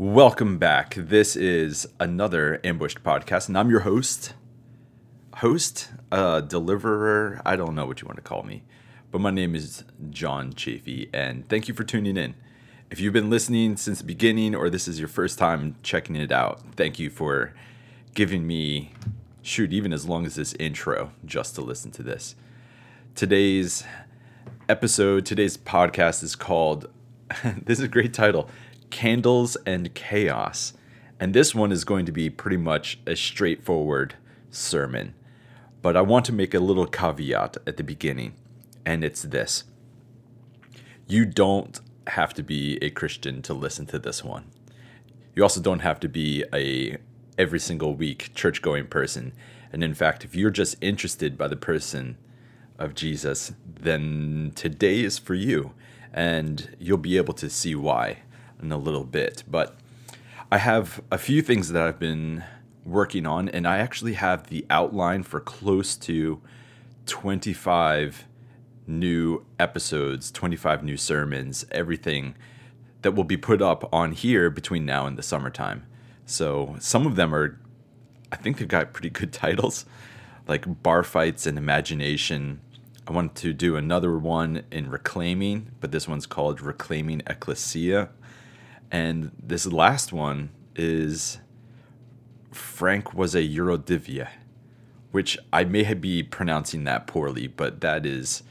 Welcome back. This is another Ambushed podcast, and I'm your host. Host, uh, deliverer, I don't know what you want to call me, but my name is John Chafee, and thank you for tuning in. If you've been listening since the beginning, or this is your first time checking it out, thank you for giving me, shoot, even as long as this intro just to listen to this. Today's episode, today's podcast is called, this is a great title Candles and Chaos. And this one is going to be pretty much a straightforward sermon. But I want to make a little caveat at the beginning, and it's this you don't have to be a Christian to listen to this one. You also don't have to be a every single week church going person. And in fact, if you're just interested by the person of Jesus, then today is for you. And you'll be able to see why in a little bit. But I have a few things that I've been working on, and I actually have the outline for close to 25 new episodes, 25 new sermons, everything that will be put up on here between now and the summertime. So some of them are, I think they've got pretty good titles, like Bar Fights and Imagination. I wanted to do another one in Reclaiming, but this one's called Reclaiming Ecclesia. And this last one is Frank was a Eurodivia, which I may be pronouncing that poorly, but that is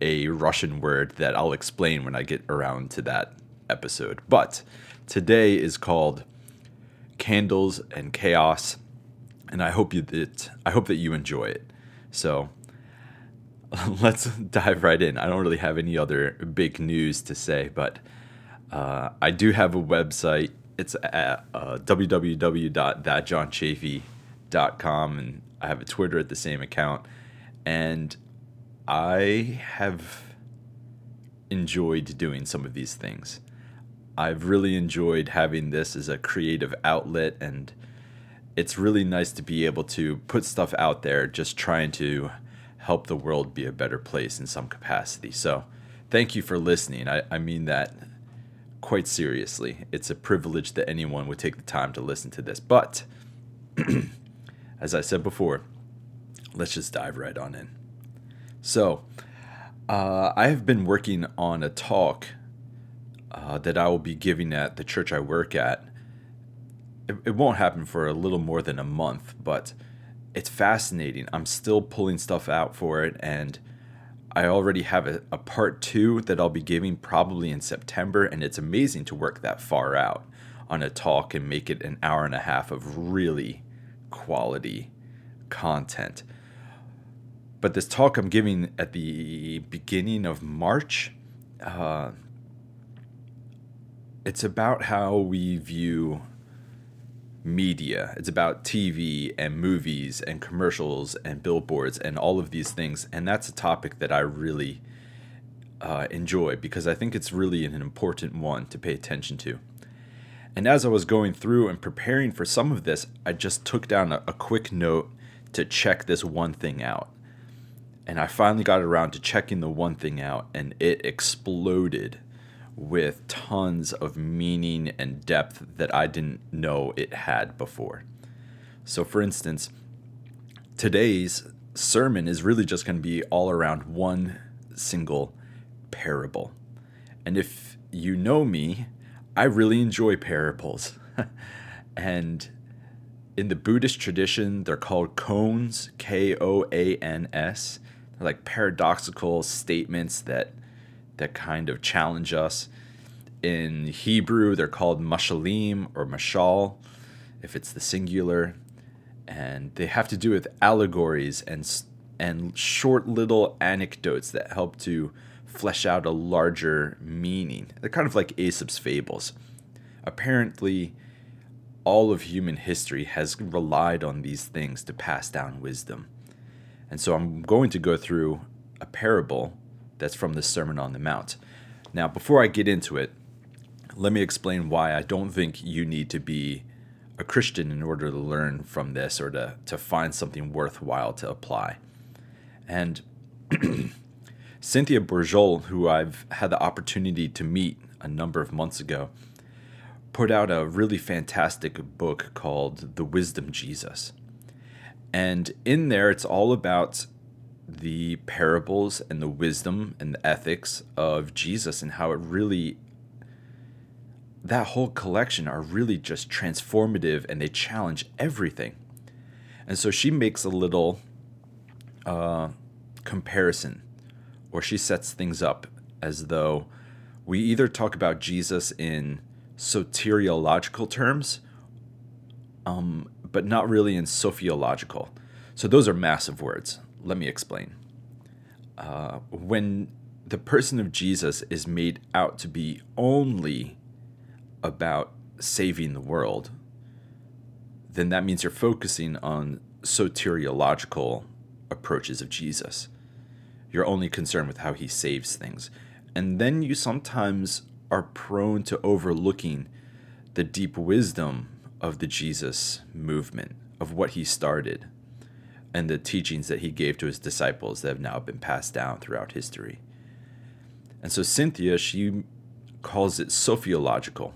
a Russian word that I'll explain when I get around to that episode. But today is called Candles and Chaos, and I hope you that I hope that you enjoy it. So let's dive right in. I don't really have any other big news to say, but uh, I do have a website. It's at uh, www.thatjohnchafee.com, and I have a Twitter at the same account. And I have enjoyed doing some of these things. I've really enjoyed having this as a creative outlet, and it's really nice to be able to put stuff out there, just trying to help the world be a better place in some capacity. So, thank you for listening. I, I mean that quite seriously. It's a privilege that anyone would take the time to listen to this. But, as I said before, let's just dive right on in. So, uh, I have been working on a talk uh, that I will be giving at the church I work at. It, it won't happen for a little more than a month, but it's fascinating. I'm still pulling stuff out for it, and I already have a, a part two that I'll be giving probably in September, and it's amazing to work that far out on a talk and make it an hour and a half of really quality content. But this talk I'm giving at the beginning of March, uh, it's about how we view media. It's about TV and movies and commercials and billboards and all of these things. And that's a topic that I really uh, enjoy because I think it's really an important one to pay attention to. And as I was going through and preparing for some of this, I just took down a, a quick note to check this one thing out. And I finally got around to checking the one thing out, and it exploded with tons of meaning and depth that I didn't know it had before. So, for instance, today's sermon is really just going to be all around one single parable. And if you know me, I really enjoy parables. and in the Buddhist tradition, they're called koans, K O A N S. They're like paradoxical statements that that kind of challenge us. In Hebrew, they're called mashalim or mashal, if it's the singular, and they have to do with allegories and and short little anecdotes that help to flesh out a larger meaning. They're kind of like Aesop's fables. Apparently, all of human history has relied on these things to pass down wisdom. And so I'm going to go through a parable that's from the Sermon on the Mount. Now, before I get into it, let me explain why I don't think you need to be a Christian in order to learn from this or to, to find something worthwhile to apply. And Cynthia Bourgeault, who I've had the opportunity to meet a number of months ago, put out a really fantastic book called The Wisdom Jesus. And in there, it's all about the parables and the wisdom and the ethics of Jesus and how it really, that whole collection are really just transformative and they challenge everything. And so she makes a little uh, comparison or she sets things up as though we either talk about Jesus in soteriological terms, um, but not really in sophiological. So those are massive words. Let me explain. Uh, when the person of Jesus is made out to be only about saving the world, then that means you're focusing on soteriological approaches of Jesus. You're only concerned with how he saves things. And then you sometimes are prone to overlooking the deep wisdom of the Jesus movement, of what he started, and the teachings that he gave to his disciples that have now been passed down throughout history. And so Cynthia, she calls it sophiological.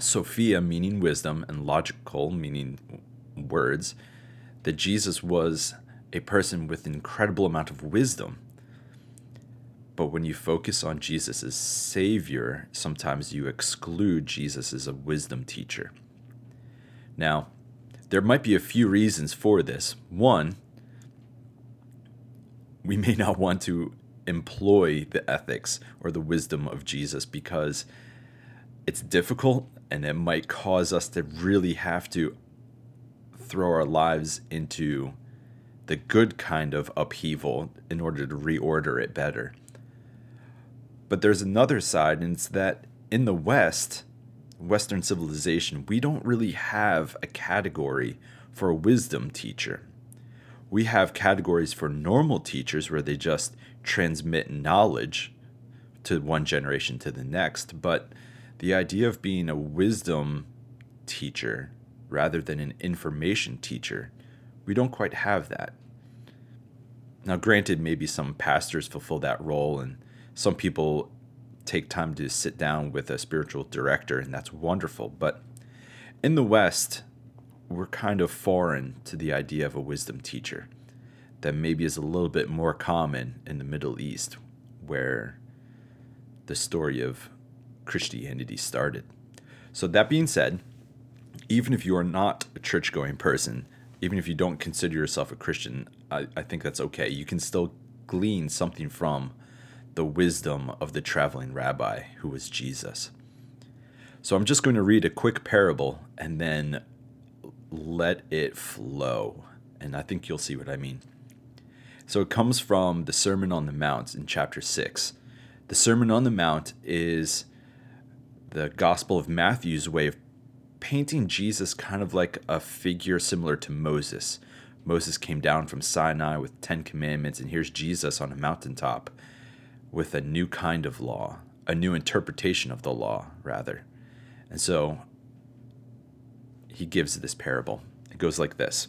Sophia meaning wisdom and logical meaning words, that Jesus was a person with incredible amount of wisdom but when you focus on Jesus as Savior, sometimes you exclude Jesus as a wisdom teacher. Now, there might be a few reasons for this. One, we may not want to employ the ethics or the wisdom of Jesus because it's difficult and it might cause us to really have to throw our lives into the good kind of upheaval in order to reorder it better. But there's another side, and it's that in the West, Western civilization, we don't really have a category for a wisdom teacher. We have categories for normal teachers where they just transmit knowledge to one generation to the next. But the idea of being a wisdom teacher rather than an information teacher, we don't quite have that. Now, granted, maybe some pastors fulfill that role and some people take time to sit down with a spiritual director, and that's wonderful. But in the West, we're kind of foreign to the idea of a wisdom teacher that maybe is a little bit more common in the Middle East, where the story of Christianity started. So, that being said, even if you are not a church going person, even if you don't consider yourself a Christian, I, I think that's okay. You can still glean something from the wisdom of the traveling rabbi who was Jesus. So I'm just going to read a quick parable and then let it flow. And I think you'll see what I mean. So it comes from the Sermon on the Mount in chapter 6. The Sermon on the Mount is the Gospel of Matthew's way of painting Jesus kind of like a figure similar to Moses. Moses came down from Sinai with 10 commandments, and here's Jesus on a mountaintop with a new kind of law, a new interpretation of the law, rather. And so he gives this parable. It goes like this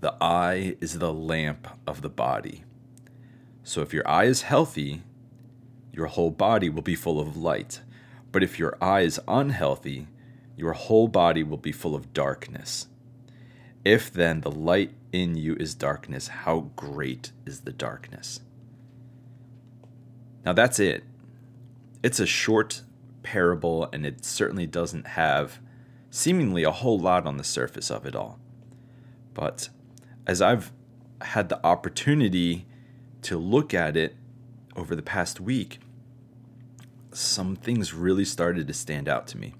The eye is the lamp of the body. So if your eye is healthy, your whole body will be full of light. But if your eye is unhealthy, your whole body will be full of darkness. If then the light in you is darkness, how great is the darkness? Now that's it. It's a short parable, and it certainly doesn't have seemingly a whole lot on the surface of it all. But as I've had the opportunity to look at it over the past week, some things really started to stand out to me.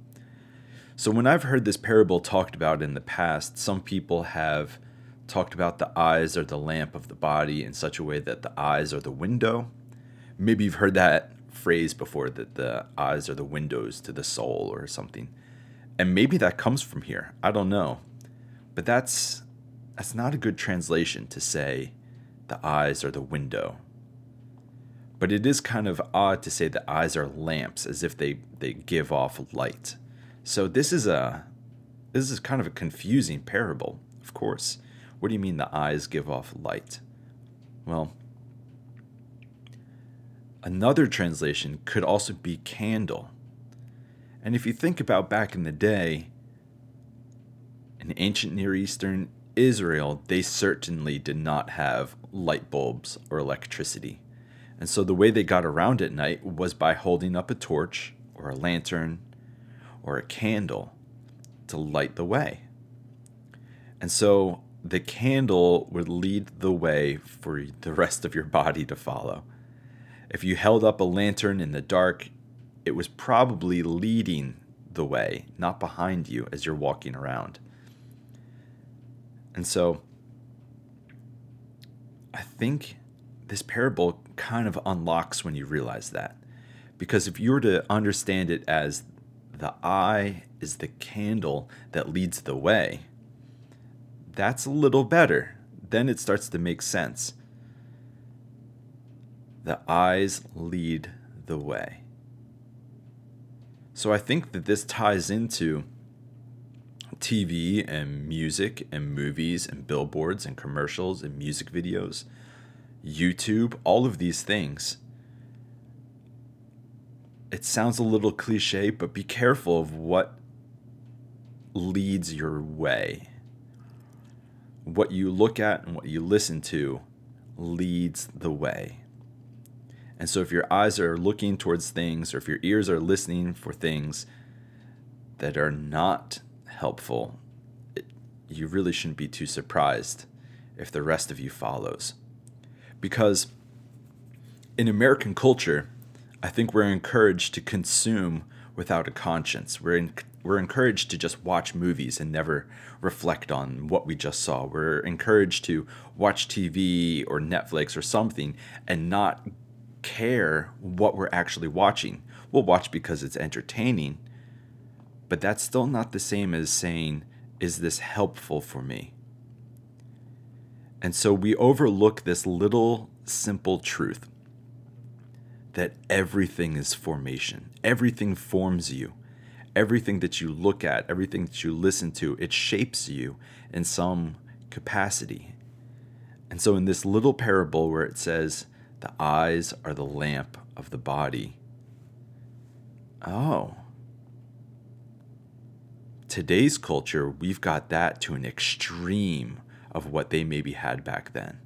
So, when I've heard this parable talked about in the past, some people have talked about the eyes are the lamp of the body in such a way that the eyes are the window maybe you've heard that phrase before that the eyes are the windows to the soul or something. And maybe that comes from here. I don't know. But that's that's not a good translation to say the eyes are the window. But it is kind of odd to say the eyes are lamps as if they, they give off light. So this is a this is kind of a confusing parable, of course. What do you mean the eyes give off light? Well, Another translation could also be candle. And if you think about back in the day, in ancient Near Eastern Israel, they certainly did not have light bulbs or electricity. And so the way they got around at night was by holding up a torch or a lantern or a candle to light the way. And so the candle would lead the way for the rest of your body to follow. If you held up a lantern in the dark, it was probably leading the way, not behind you as you're walking around. And so I think this parable kind of unlocks when you realize that. Because if you were to understand it as the eye is the candle that leads the way, that's a little better. Then it starts to make sense. The eyes lead the way. So I think that this ties into TV and music and movies and billboards and commercials and music videos, YouTube, all of these things. It sounds a little cliche, but be careful of what leads your way. What you look at and what you listen to leads the way. And so, if your eyes are looking towards things or if your ears are listening for things that are not helpful, it, you really shouldn't be too surprised if the rest of you follows. Because in American culture, I think we're encouraged to consume without a conscience. We're in, we're encouraged to just watch movies and never reflect on what we just saw. We're encouraged to watch TV or Netflix or something and not care what we're actually watching. We'll watch because it's entertaining, but that's still not the same as saying, Is this helpful for me? And so we overlook this little simple truth that everything is formation, everything forms you. Everything that you look at, everything that you listen to, it shapes you in some capacity. And so, in this little parable where it says, the eyes are the lamp of the body. Oh. Today's culture, we've got that to an extreme of what they maybe had back then.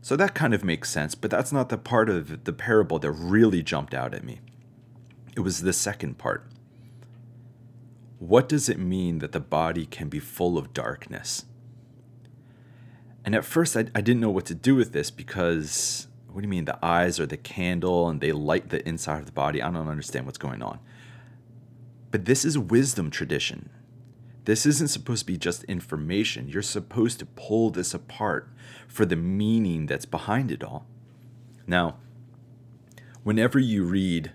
So that kind of makes sense, but that's not the part of the parable that really jumped out at me. It was the second part. What does it mean that the body can be full of darkness? And at first, I, I didn't know what to do with this because what do you mean? The eyes are the candle and they light the inside of the body. I don't understand what's going on. But this is wisdom tradition. This isn't supposed to be just information. You're supposed to pull this apart for the meaning that's behind it all. Now, whenever you read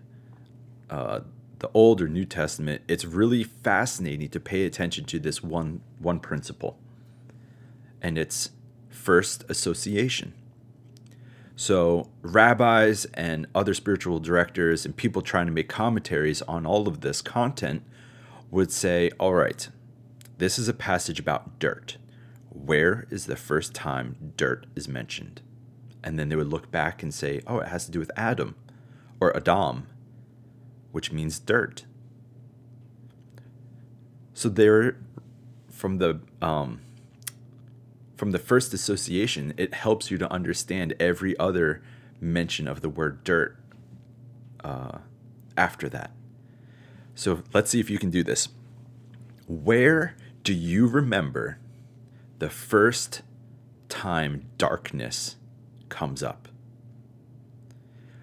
uh, the Old or New Testament, it's really fascinating to pay attention to this one one principle, and it's first association. So, rabbis and other spiritual directors and people trying to make commentaries on all of this content would say, all right, this is a passage about dirt. Where is the first time dirt is mentioned? And then they would look back and say, oh, it has to do with Adam or Adam, which means dirt. So, there, from the um, from the first association, it helps you to understand every other mention of the word dirt uh, after that. So let's see if you can do this. Where do you remember the first time darkness comes up?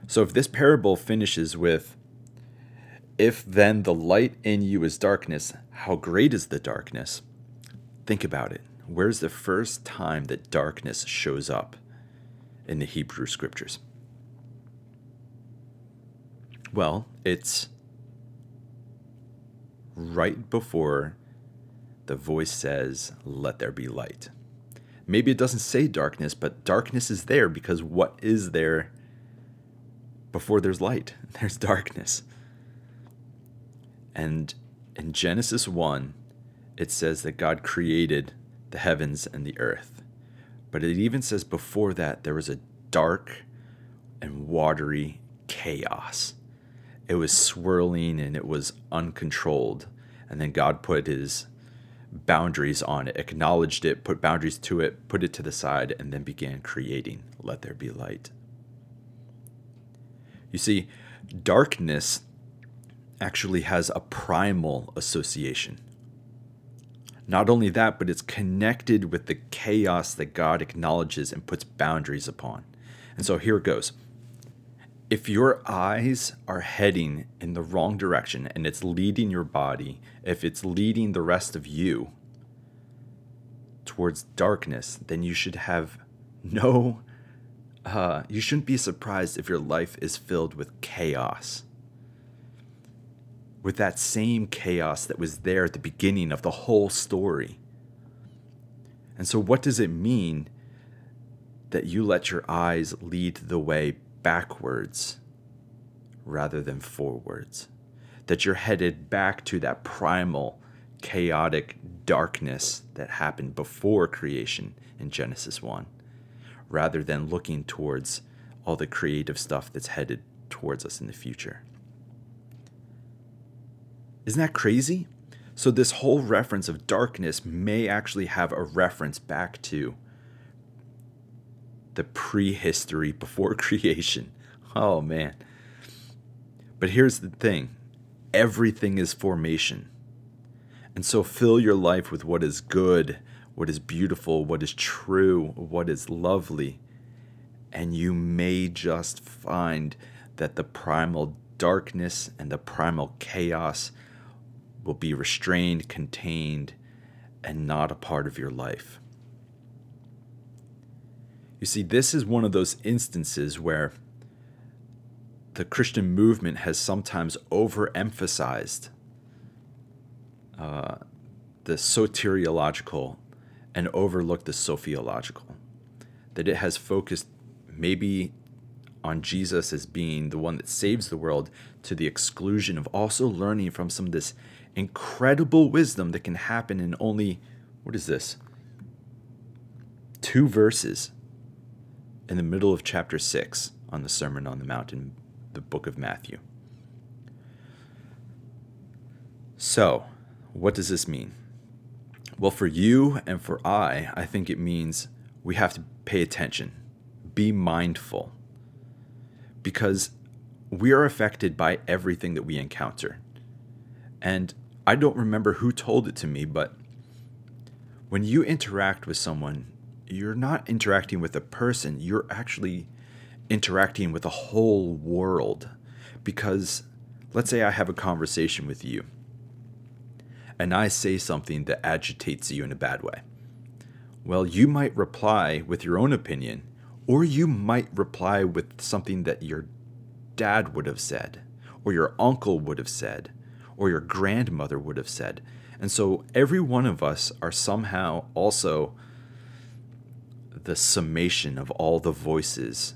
So if this parable finishes with, if then the light in you is darkness, how great is the darkness? Think about it where's the first time that darkness shows up in the Hebrew scriptures? Well, it's right before the voice says, Let there be light. Maybe it doesn't say darkness, but darkness is there because what is there before there's light? There's darkness. And in Genesis 1, it says that God created the heavens and the earth. But it even says before that there was a dark and watery chaos. it was swirling and it was uncontrolled. And then God put his boundaries on it, acknowledged it, put boundaries to it, put it to the side, and then began creating. Let there be light. You see, darkness actually has a primal association. Not only that, but it's connected with the chaos that God acknowledges and puts boundaries upon. And so here it goes. If your eyes are heading in the wrong direction and it's leading your body, if it's leading the rest of you towards darkness, then you should have no, uh, you shouldn't be surprised if your life is filled with chaos with that same chaos that was there at the beginning of the whole story. And so, what does it mean that you let your eyes lead the way backwards rather than forwards? That you're headed back to that primal, chaotic darkness that happened before creation in Genesis 1, rather than looking towards all the creative stuff that's headed towards us in the future. Isn't that crazy? So, this whole reference of darkness may actually have a reference back to the prehistory before creation. Oh, man. But here's the thing everything is formation. And so, fill your life with what is good, what is beautiful, what is true, what is lovely. And you may just find that the primal darkness and the primal chaos will be restrained, contained, and not a part of your life. You see, this is one of those instances where the Christian movement has sometimes overemphasized uh, the soteriological and overlooked the sophiological. That it has focused maybe on Jesus as being the one that saves the world to the exclusion of also learning from some of this incredible wisdom that can happen in only, what is this? Two verses in the middle of chapter 6 on the Sermon on the Mount in the book of Matthew. So, what does this mean? Well, for you and for I, I think it means we have to pay attention, be mindful, because we are affected by everything that we encounter. And I don't remember who told it to me, but when you interact with someone, you're not interacting with a person, you're actually interacting with a whole world. Because let's say I have a conversation with you and I say something that agitates you in a bad way. Well, you might reply with your own opinion, or you might reply with something that your dad would have said, or your uncle would have said, or your grandmother would have said. And so every one of us are somehow also the summation of all the voices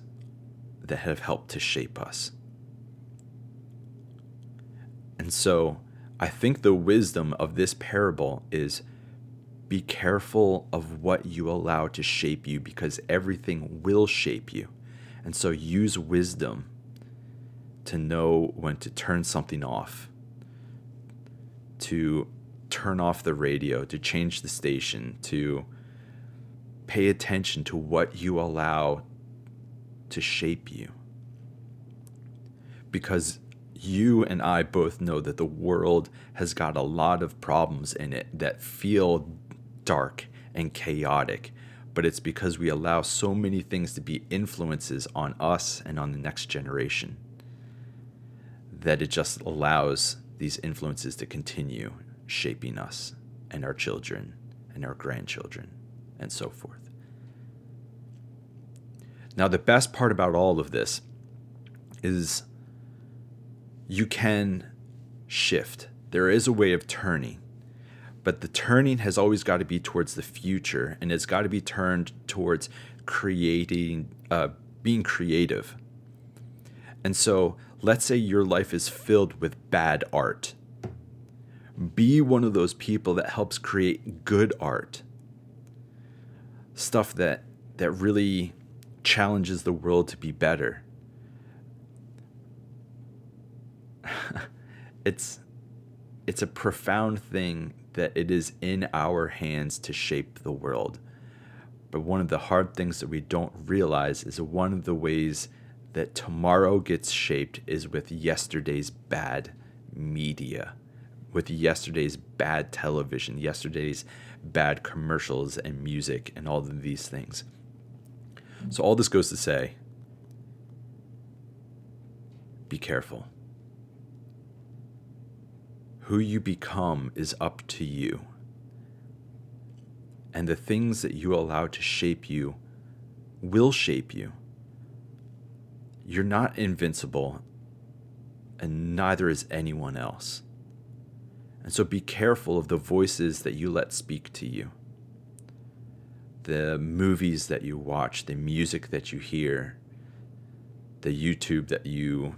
that have helped to shape us. And so I think the wisdom of this parable is be careful of what you allow to shape you because everything will shape you. And so use wisdom to know when to turn something off to turn off the radio, to change the station, to pay attention to what you allow to shape you. Because you and I both know that the world has got a lot of problems in it that feel dark and chaotic, but it's because we allow so many things to be influences on us and on the next generation that it just allows these influences to continue shaping us and our children and our grandchildren and so forth. Now, the best part about all of this is you can shift. There is a way of turning, but the turning has always got to be towards the future and it's got to be turned towards creating, uh, being creative. And so let's say your life is filled with bad art. Be one of those people that helps create good art. Stuff that that really challenges the world to be better. it's it's a profound thing that it is in our hands to shape the world. But one of the hard things that we don't realize is one of the ways that tomorrow gets shaped is with yesterday's bad media, with yesterday's bad television, yesterday's bad commercials and music, and all of these things. So, all this goes to say be careful. Who you become is up to you. And the things that you allow to shape you will shape you. You're not invincible, and neither is anyone else. And so be careful of the voices that you let speak to you, the movies that you watch, the music that you hear, the YouTube that you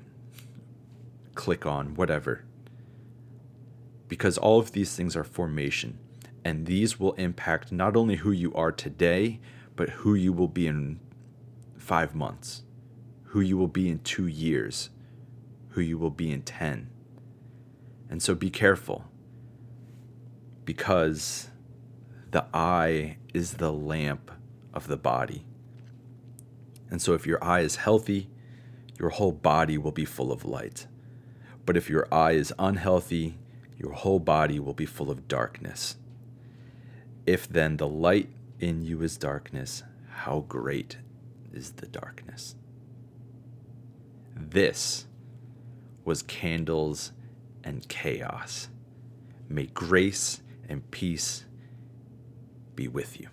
click on, whatever. Because all of these things are formation, and these will impact not only who you are today, but who you will be in five months, who you will be in two years, who you will be in 10. And so be careful because the eye is the lamp of the body. And so if your eye is healthy, your whole body will be full of light. But if your eye is unhealthy, your whole body will be full of darkness. If then the light in you is darkness, how great is the darkness? This was candles and chaos. May grace and peace be with you.